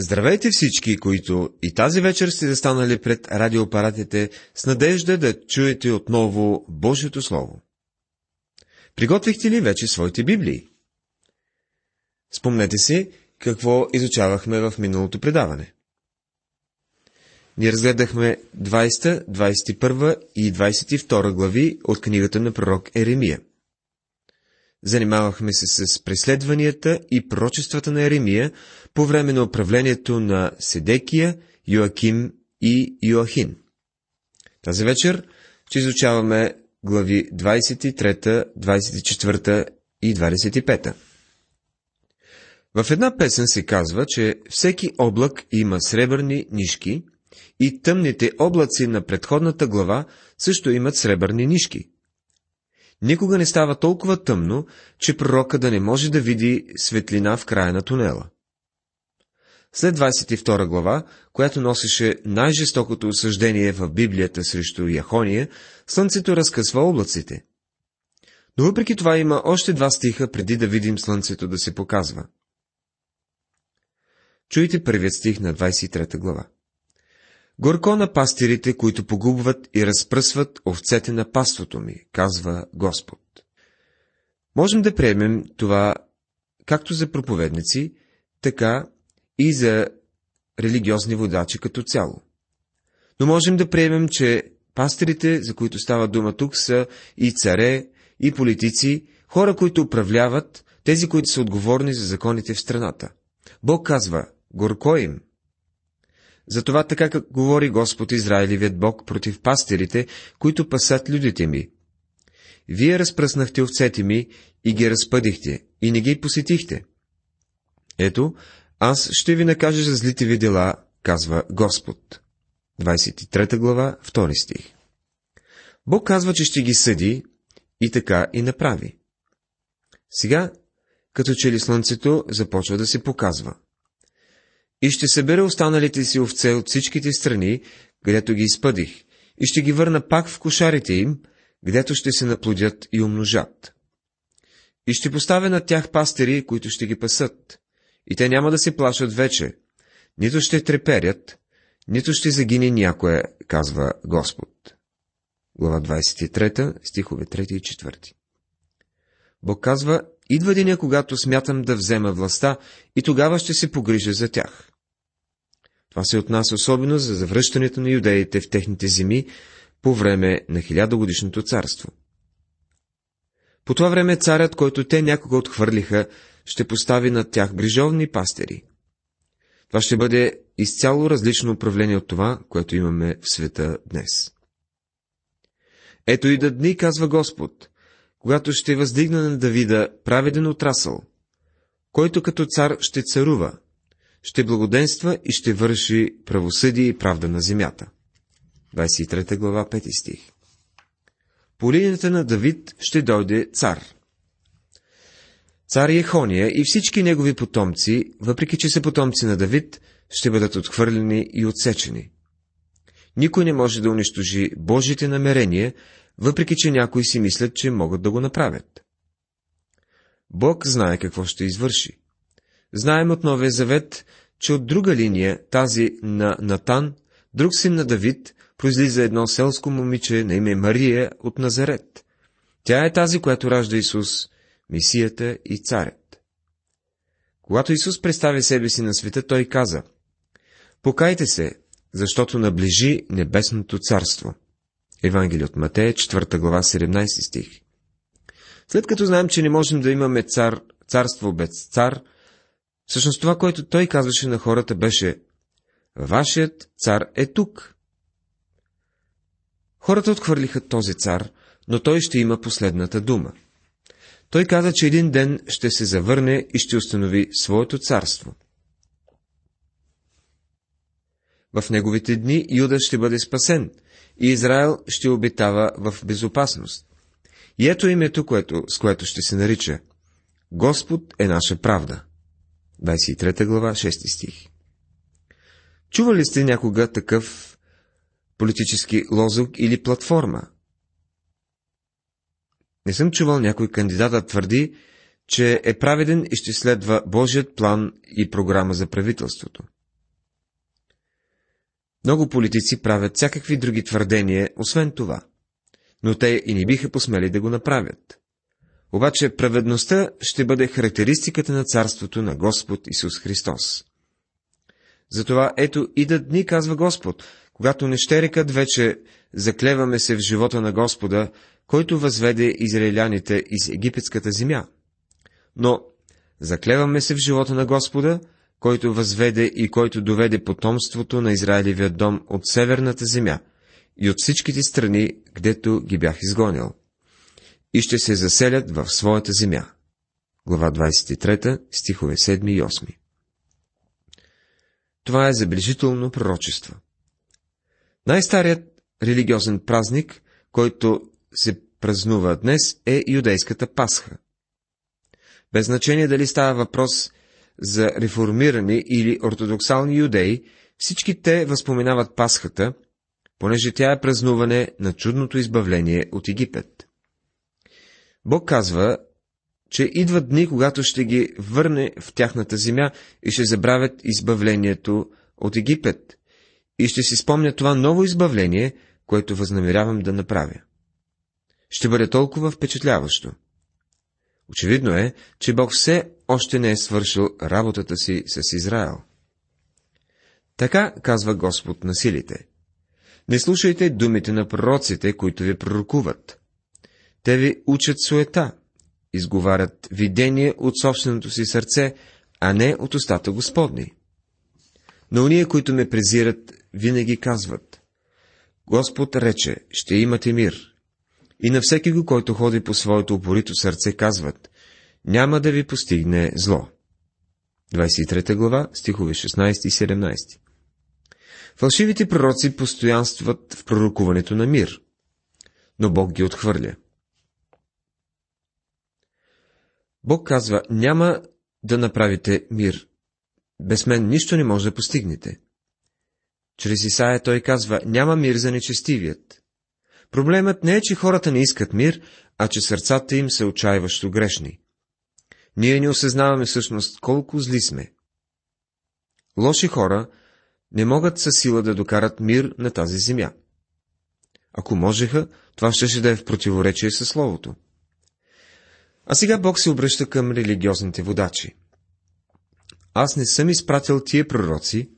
Здравейте всички, които и тази вечер сте застанали пред радиоапаратите с надежда да чуете отново Божието Слово. Приготвихте ли вече своите Библии? Спомнете си какво изучавахме в миналото предаване. Ние разгледахме 20, 21 и 22 глави от книгата на пророк Еремия. Занимавахме се с преследванията и пророчествата на Еремия по време на управлението на Седекия, Йоаким и Йоахин. Тази вечер ще изучаваме глави 23, 24 и 25. В една песен се казва, че всеки облак има сребърни нишки и тъмните облаци на предходната глава също имат сребърни нишки. Никога не става толкова тъмно, че пророка да не може да види светлина в края на тунела. След 22 глава, която носеше най-жестокото осъждение в Библията срещу Яхония, слънцето разкъсва облаците. Но въпреки това има още два стиха преди да видим слънцето да се показва. Чуйте първият стих на 23 глава. Горко на пастирите, които погубват и разпръсват овцете на паството ми, казва Господ. Можем да приемем това както за проповедници, така и за религиозни водачи като цяло. Но можем да приемем, че пастирите, за които става дума тук, са и царе, и политици, хора, които управляват, тези, които са отговорни за законите в страната. Бог казва, горко им, затова така как говори Господ Израилевият Бог против пастирите, които пасат людите ми. Вие разпръснахте овцете ми и ги разпъдихте, и не ги посетихте. Ето, аз ще ви накажа за злите ви дела, казва Господ. 23 глава, 2 стих. Бог казва, че ще ги съди и така и направи. Сега, като че ли слънцето започва да се показва и ще събера останалите си овце от всичките страни, където ги изпъдих, и ще ги върна пак в кошарите им, където ще се наплодят и умножат. И ще поставя на тях пастери, които ще ги пасат, и те няма да се плашат вече, нито ще треперят, нито ще загине някое, казва Господ. Глава 23, стихове 3 и 4. Бог казва, идва деня, когато смятам да взема властта и тогава ще се погрижа за тях. Това се отнася особено за завръщането на юдеите в техните земи по време на хилядогодишното царство. По това време царят, който те някога отхвърлиха, ще постави над тях грижовни пастери. Това ще бъде изцяло различно управление от това, което имаме в света днес. Ето и да дни, казва Господ, когато ще въздигна на Давида праведен отрасъл, който като цар ще царува, ще благоденства и ще върши правосъдие и правда на земята. 23 глава, 5 стих. По линията на Давид ще дойде цар. Цар Ехония и всички негови потомци, въпреки че са потомци на Давид, ще бъдат отхвърлени и отсечени. Никой не може да унищожи Божите намерения, въпреки че някои си мислят, че могат да го направят. Бог знае какво ще извърши. Знаем от Новия Завет, че от друга линия, тази на Натан, друг син на Давид, произлиза едно селско момиче на име Мария от Назарет. Тя е тази, която ражда Исус, Мисията и Царят. Когато Исус представи себе си на света, той каза, Покайте се, защото наближи небесното царство. Евангелие от Матея, 4 глава, 17 стих. След като знаем, че не можем да имаме цар, царство без цар, всъщност това, което той казваше на хората, беше Вашият цар е тук. Хората отхвърлиха този цар, но той ще има последната дума. Той каза, че един ден ще се завърне и ще установи своето царство. В неговите дни Юда ще бъде спасен и Израел ще обитава в безопасност. И ето името, което, с което ще се нарича Господ е наша правда. 23 глава, 6 стих. Чували сте някога такъв политически лозунг или платформа? Не съм чувал някой кандидат да твърди, че е праведен и ще следва Божият план и програма за правителството. Много политици правят всякакви други твърдения, освен това. Но те и не биха посмели да го направят. Обаче праведността ще бъде характеристиката на царството на Господ Исус Христос. Затова ето идат дни, казва Господ, когато не ще рекат вече, заклеваме се в живота на Господа, който възведе израиляните из египетската земя. Но заклеваме се в живота на Господа, който възведе и който доведе потомството на Израилевия дом от северната земя и от всичките страни, гдето ги бях изгонил. И ще се заселят в своята земя. Глава 23, стихове 7 и 8. Това е забележително пророчество. Най-старият религиозен празник, който се празнува днес, е юдейската Пасха. Без значение дали става въпрос за реформирани или ортодоксални юдеи, всички те възпоменават Пасхата, понеже тя е празнуване на чудното избавление от Египет. Бог казва, че идват дни, когато ще ги върне в тяхната земя и ще забравят избавлението от Египет, и ще си спомня това ново избавление, което възнамерявам да направя. Ще бъде толкова впечатляващо. Очевидно е, че Бог все още не е свършил работата си с Израел. Така казва Господ на силите. Не слушайте думите на пророците, които ви пророкуват. Те ви учат суета, изговарят видение от собственото си сърце, а не от устата Господни. Но уния, които ме презират, винаги казват. Господ рече, ще имате мир. И на всеки го, който ходи по своето упорито сърце, казват, няма да ви постигне зло. 23 глава, стихове 16 и 17. Фалшивите пророци постоянстват в пророкуването на мир, но Бог ги отхвърля. Бог казва, няма да направите мир. Без мен нищо не може да постигнете. Чрез Исаия той казва, няма мир за нечестивият. Проблемът не е, че хората не искат мир, а че сърцата им са отчаиващо грешни. Ние не осъзнаваме всъщност колко зли сме. Лоши хора не могат със сила да докарат мир на тази земя. Ако можеха, това ще да е в противоречие със Словото. А сега Бог се обръща към религиозните водачи. Аз не съм изпратил тия пророци,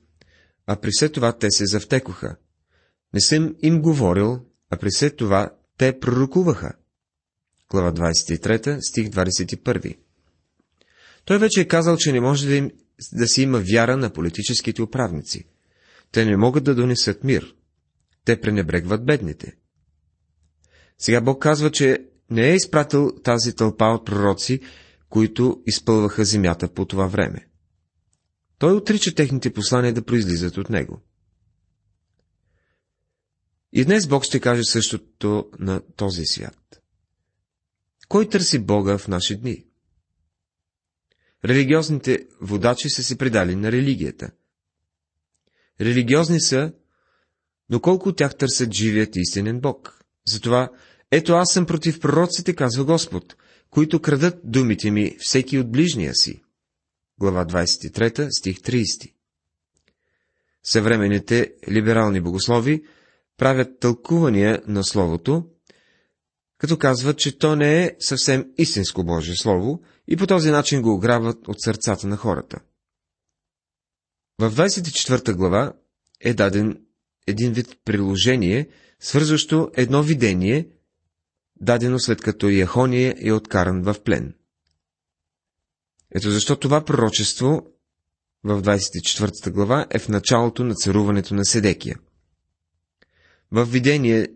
а при все това те се завтекоха. Не съм им говорил, а при все това те пророкуваха. Глава 23, стих 21. Той вече е казал, че не може да, им, да си има вяра на политическите управници. Те не могат да донесат мир. Те пренебрегват бедните. Сега Бог казва, че не е изпратил тази тълпа от пророци, които изпълваха земята по това време. Той отрича техните послания да произлизат от него. И днес Бог ще каже същото на този свят. Кой търси Бога в наши дни? Религиозните водачи са се предали на религията. Религиозни са, но колко от тях търсят живият истинен Бог. Затова, ето аз съм против пророците, казва Господ, които крадат думите ми всеки от ближния си. Глава 23, стих 30. Съвременните либерални богослови правят тълкувания на Словото, като казват, че то не е съвсем истинско Божие Слово и по този начин го ограбват от сърцата на хората. В 24 глава е даден един вид приложение, свързващо едно видение, дадено след като Яхония е откаран в плен. Ето защо това пророчество в 24 глава е в началото на царуването на Седекия. В видение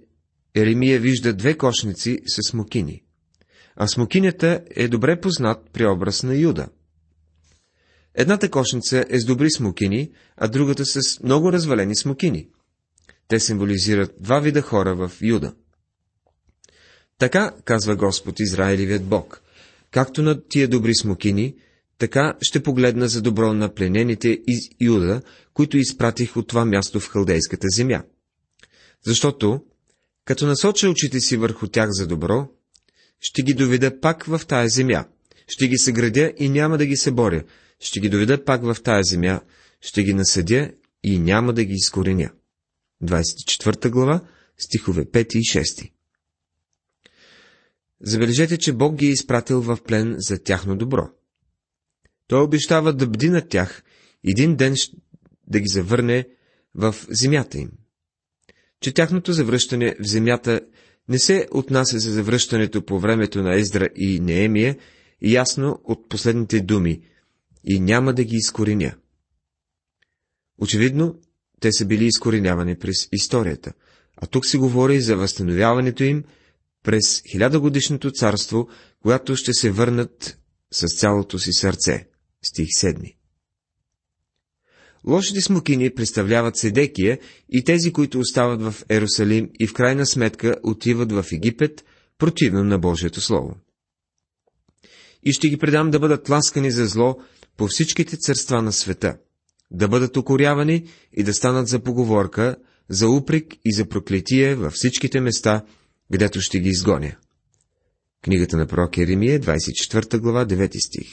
Еремия вижда две кошници с смокини, а смокинята е добре познат при образ на Юда. Едната кошница е с добри смокини, а другата с много развалени смокини. Те символизират два вида хора в Юда. Така, казва Господ Израилевият Бог, както на тия добри смокини, така ще погледна за добро на пленените из Юда, които изпратих от това място в халдейската земя. Защото, като насоча очите си върху тях за добро, ще ги доведа пак в тая земя, ще ги съградя и няма да ги се боря, ще ги доведа пак в тая земя, ще ги насъдя и няма да ги изкореня. 24 глава, стихове 5 и 6. Забележете, че Бог ги е изпратил в плен за тяхно добро. Той обещава да бди над тях, един ден да ги завърне в земята им. Че тяхното завръщане в земята не се отнася за завръщането по времето на Ездра и Неемия, ясно от последните думи, и няма да ги изкореня. Очевидно, те са били изкоренявани през историята, а тук се говори за възстановяването им през хилядогодишното царство, когато ще се върнат с цялото си сърце. Стих 7. Лошите смокини представляват Седекия и тези, които остават в Ерусалим и в крайна сметка отиват в Египет, противно на Божието Слово. И ще ги предам да бъдат ласкани за зло по всичките царства на света, да бъдат окорявани и да станат за поговорка, за упрек и за проклетие във всичките места, гдето ще ги изгоня. Книгата на пророк Еремия, 24 глава, 9 стих.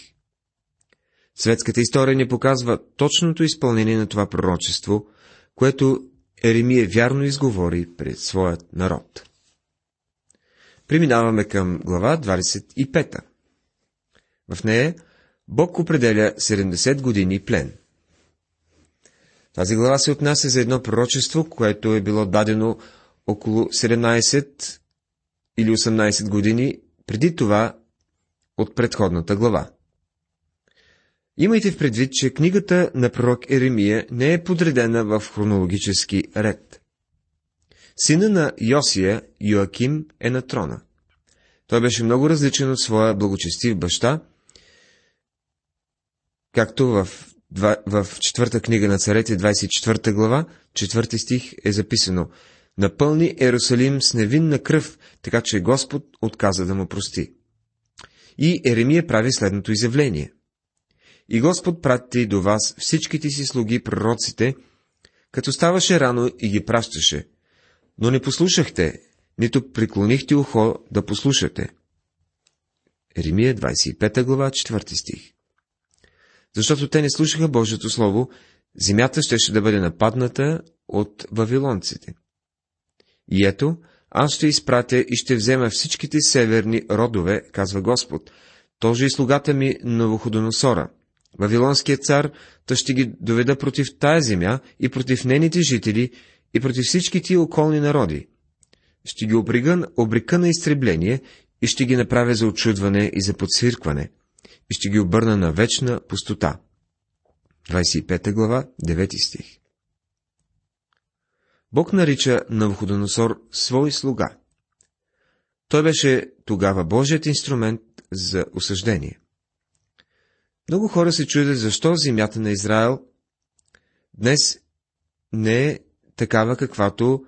Светската история ни показва точното изпълнение на това пророчество, което Еремия вярно изговори пред своят народ. Преминаваме към глава 25. В нея Бог определя 70 години плен. Тази глава се отнася за едно пророчество, което е било дадено около 17 или 18 години преди това от предходната глава. Имайте в предвид, че книгата на пророк Еремия не е подредена в хронологически ред. Сина на Йосия, Йоаким, е на трона. Той беше много различен от своя благочестив баща, както в, в четвърта книга на царете, 24 глава, четвърти стих е записано Напълни Ерусалим с невинна кръв, така че Господ отказа да му прости. И Еремия прави следното изявление. И Господ прати до вас всичките си слуги пророците, като ставаше рано и ги пращаше, но не послушахте, нито преклонихте ухо да послушате. Еремия 25 глава, 4 стих защото те не слушаха Божието Слово, земята щеше да бъде нападната от вавилонците. И ето, аз ще изпратя и ще взема всичките северни родове, казва Господ, тоже и слугата ми Новоходоносора. Вавилонският цар, та ще ги доведа против тая земя и против нейните жители и против всички тия околни народи. Ще ги обрека, обрека на изтребление и ще ги направя за очудване и за подсвиркване и ще ги обърна на вечна пустота. 25 глава, 9 стих. Бог нарича Навуходоносор свой слуга. Той беше тогава Божият инструмент за осъждение. Много хора се чудят защо земята на Израел днес не е такава, каквато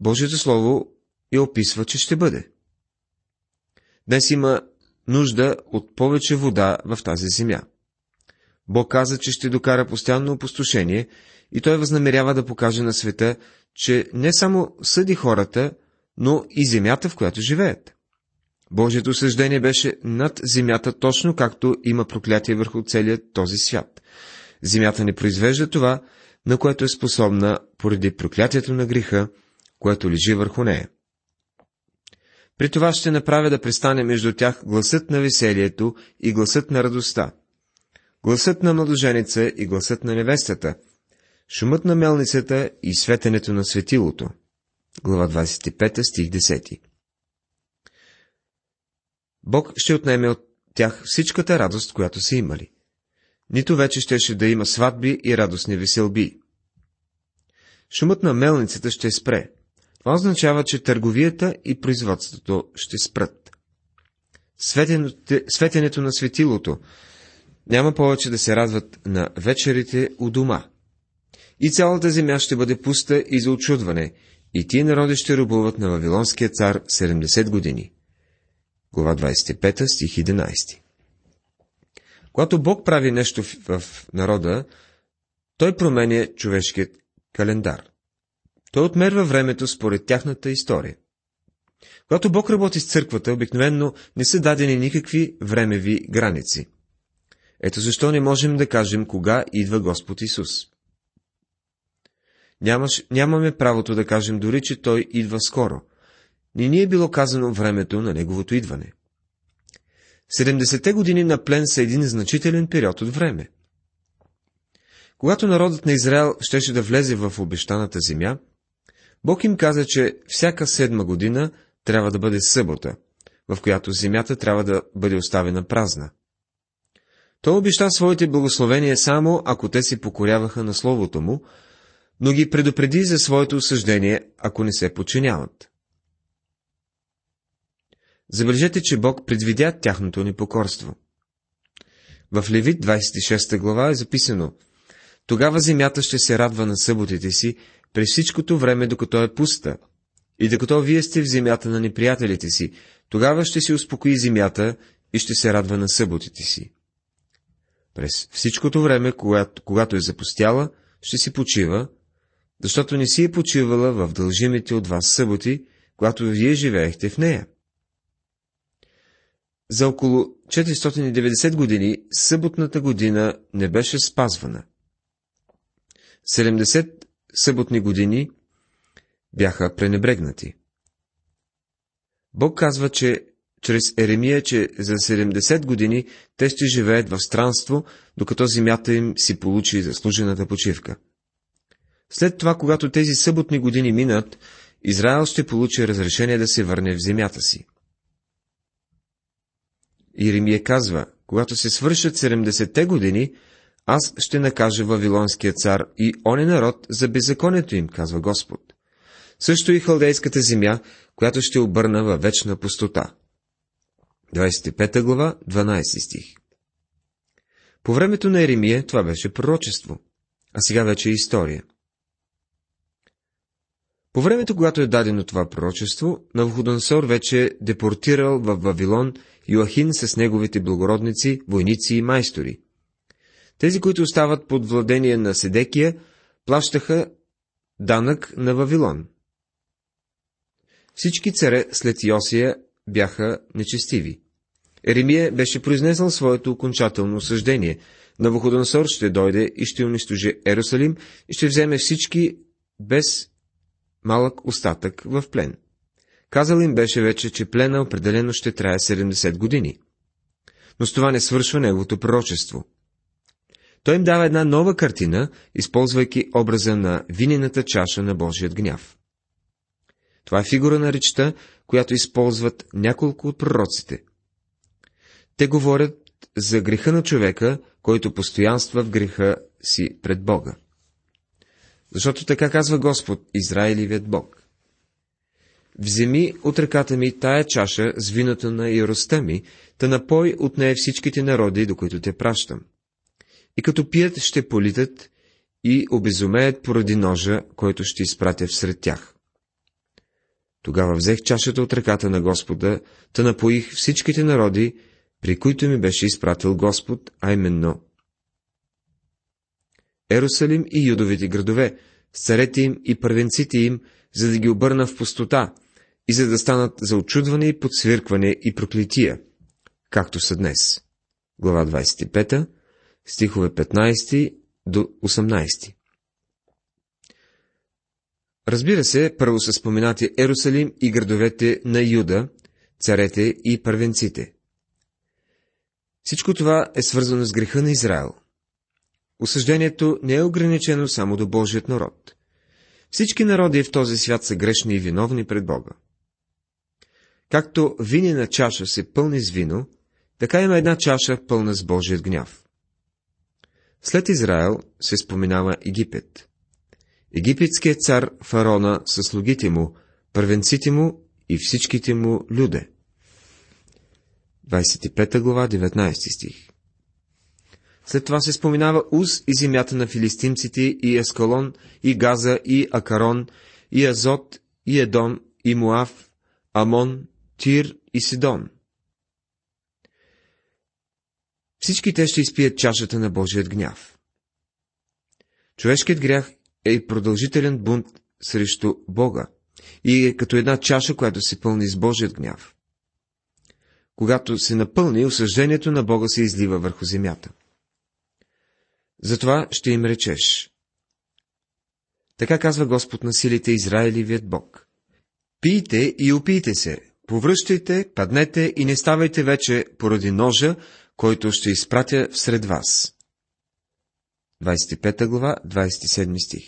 Божието Слово я описва, че ще бъде. Днес има нужда от повече вода в тази земя. Бог каза, че ще докара постоянно опустошение и той възнамерява да покаже на света, че не само съди хората, но и земята, в която живеят. Божието съждение беше над земята точно както има проклятие върху целият този свят. Земята не произвежда това, на което е способна поради проклятието на греха, което лежи върху нея. При това ще направя да престане между тях гласът на веселието и гласът на радостта, гласът на младоженица и гласът на невестата, шумът на мелницата и светенето на светилото. Глава 25, стих 10. Бог ще отнеме от тях всичката радост, която са имали. Нито вече щеше да има сватби и радостни веселби. Шумът на мелницата ще спре, това означава, че търговията и производството ще спрат. Светенето на светилото няма повече да се радват на вечерите у дома. И цялата земя ще бъде пуста и за очудване, и тия народи ще рубуват на Вавилонския цар 70 години. Глава 25, стих 11 Когато Бог прави нещо в народа, той променя човешкият календар. Той отмерва времето според тяхната история. Когато Бог работи с църквата, обикновенно не са дадени никакви времеви граници. Ето защо не можем да кажем кога идва Господ Исус. Нямаш, нямаме правото да кажем дори, че той идва скоро. Не ни е било казано времето на неговото идване. 70-те години на плен са един значителен период от време. Когато народът на Израел щеше да влезе в обещаната земя, Бог им каза, че всяка седма година трябва да бъде събота, в която земята трябва да бъде оставена празна. Той обеща своите благословения само, ако те се покоряваха на Словото му, но ги предупреди за своето осъждение, ако не се подчиняват. Забележете, че Бог предвидя тяхното непокорство. В Левит 26 глава е записано Тогава земята ще се радва на съботите си през всичкото време, докато е пуста, и докато вие сте в земята на неприятелите си, тогава ще се успокои земята и ще се радва на съботите си. През всичкото време, когато, когато е запустяла, ще си почива, защото не си е почивала в дължимите от вас съботи, когато вие живеехте в нея. За около 490 години съботната година не беше спазвана. 70 съботни години бяха пренебрегнати. Бог казва, че чрез Еремия, че за 70 години те ще живеят в странство, докато земята им си получи заслужената почивка. След това, когато тези съботни години минат, Израел ще получи разрешение да се върне в земята си. Иеремия казва, когато се свършат 70-те години, аз ще накажа Вавилонския цар и оне народ за беззаконието им, казва Господ. Също и халдейската земя, която ще обърна във вечна пустота. 25 глава, 12 стих. По времето на Еремия това беше пророчество, а сега вече е история. По времето, когато е дадено това пророчество, Навуходонсор вече е депортирал в Вавилон Йоахин с неговите благородници, войници и майстори. Тези, които остават под владение на Седекия, плащаха данък на Вавилон. Всички царе след Йосия бяха нечестиви. Еремия беше произнесъл своето окончателно осъждение. Навуходоносор ще дойде и ще унищожи Ерусалим и ще вземе всички без малък остатък в плен. Казал им беше вече, че плена определено ще трае 70 години. Но с това не свършва неговото пророчество. Той им дава една нова картина, използвайки образа на винената чаша на Божият гняв. Това е фигура на речта, която използват няколко от пророците. Те говорят за греха на човека, който постоянства в греха си пред Бога. Защото така казва Господ, Израилевият Бог. Вземи от ръката ми тая чаша с виното на яростта ми, да напой от нея всичките народи, до които те пращам. И като пият, ще политат и обезумеят поради ножа, който ще изпратя всред тях. Тогава взех чашата от ръката на Господа, та напоих всичките народи, при които ми беше изпратил Господ, а именно Ерусалим и юдовите градове, с царете им и първенците им, за да ги обърна в пустота и за да станат за очудване и подсвиркване и проклетия, както са днес. Глава 25, стихове 15 до 18. Разбира се, първо са споменати Ерусалим и градовете на Юда, царете и първенците. Всичко това е свързано с греха на Израел. Осъждението не е ограничено само до Божият народ. Всички народи в този свят са грешни и виновни пред Бога. Както винена чаша се пълни с вино, така има една чаша пълна с Божият гняв. След Израел се споменава Египет. Египетският цар Фарона със слугите му, първенците му и всичките му люде. 25 глава, 19 стих. След това се споменава Уз и земята на филистимците, и Ескалон, и Газа, и Акарон, и Азот, и Едом, и Муав, Амон, Тир и Сидон. Всички те ще изпият чашата на Божият гняв. Човешкият грях е продължителен бунт срещу Бога и е като една чаша, която се пълни с Божият гняв. Когато се напълни, осъждението на Бога се излива върху земята. Затова ще им речеш. Така казва Господ на силите Израилевият Бог. Пийте и опийте се, повръщайте, паднете и не ставайте вече поради ножа, който ще изпратя всред вас. 25 глава, 27 стих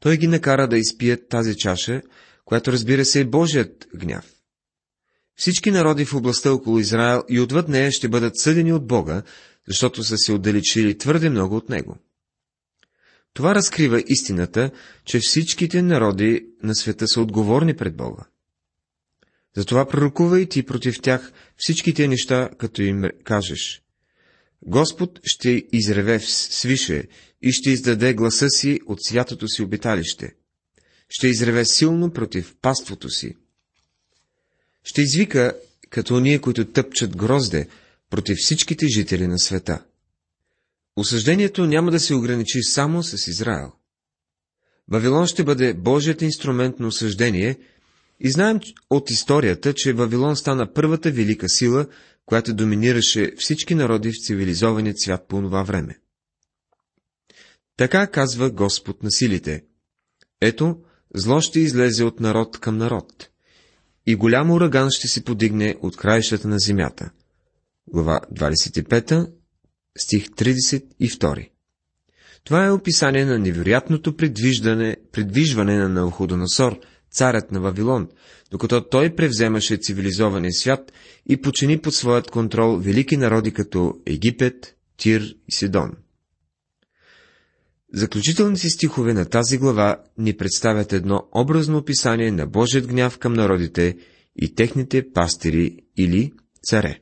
Той ги накара да изпият тази чаша, която разбира се е Божият гняв. Всички народи в областта около Израел и отвъд нея ще бъдат съдени от Бога, защото са се отдалечили твърде много от Него. Това разкрива истината, че всичките народи на света са отговорни пред Бога. Затова пророкувай ти против тях всичките неща, като им кажеш. Господ ще изреве свише и ще издаде гласа си от святото си обиталище. Ще изреве силно против паството си. Ще извика, като ние, които тъпчат грозде, против всичките жители на света. Осъждението няма да се ограничи само с Израел. Вавилон ще бъде Божият инструмент на осъждение и знаем от историята, че Вавилон стана първата велика сила, която доминираше всички народи в цивилизования свят по това време. Така казва Господ на силите. Ето, зло ще излезе от народ към народ, и голям ураган ще се подигне от краищата на земята. Глава 25, стих 32. Това е описание на невероятното предвиждане, предвижване на Навуходоносор, царят на Вавилон, докато той превземаше цивилизования свят и почини под своят контрол велики народи като Египет, Тир и Сидон. Заключителните стихове на тази глава ни представят едно образно описание на Божият гняв към народите и техните пастири или царе.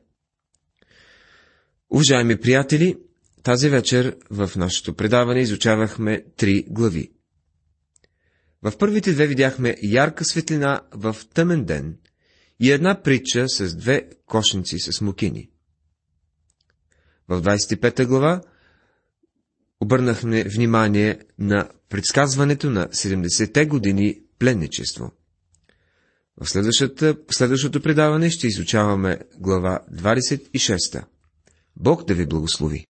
Уважаеми приятели, тази вечер в нашето предаване изучавахме три глави. В първите две видяхме ярка светлина в тъмен ден и една притча с две кошници с мукини. В 25 глава обърнахме внимание на предсказването на 70-те години пленничество. В следващото предаване ще изучаваме глава 26. Бог да ви благослови!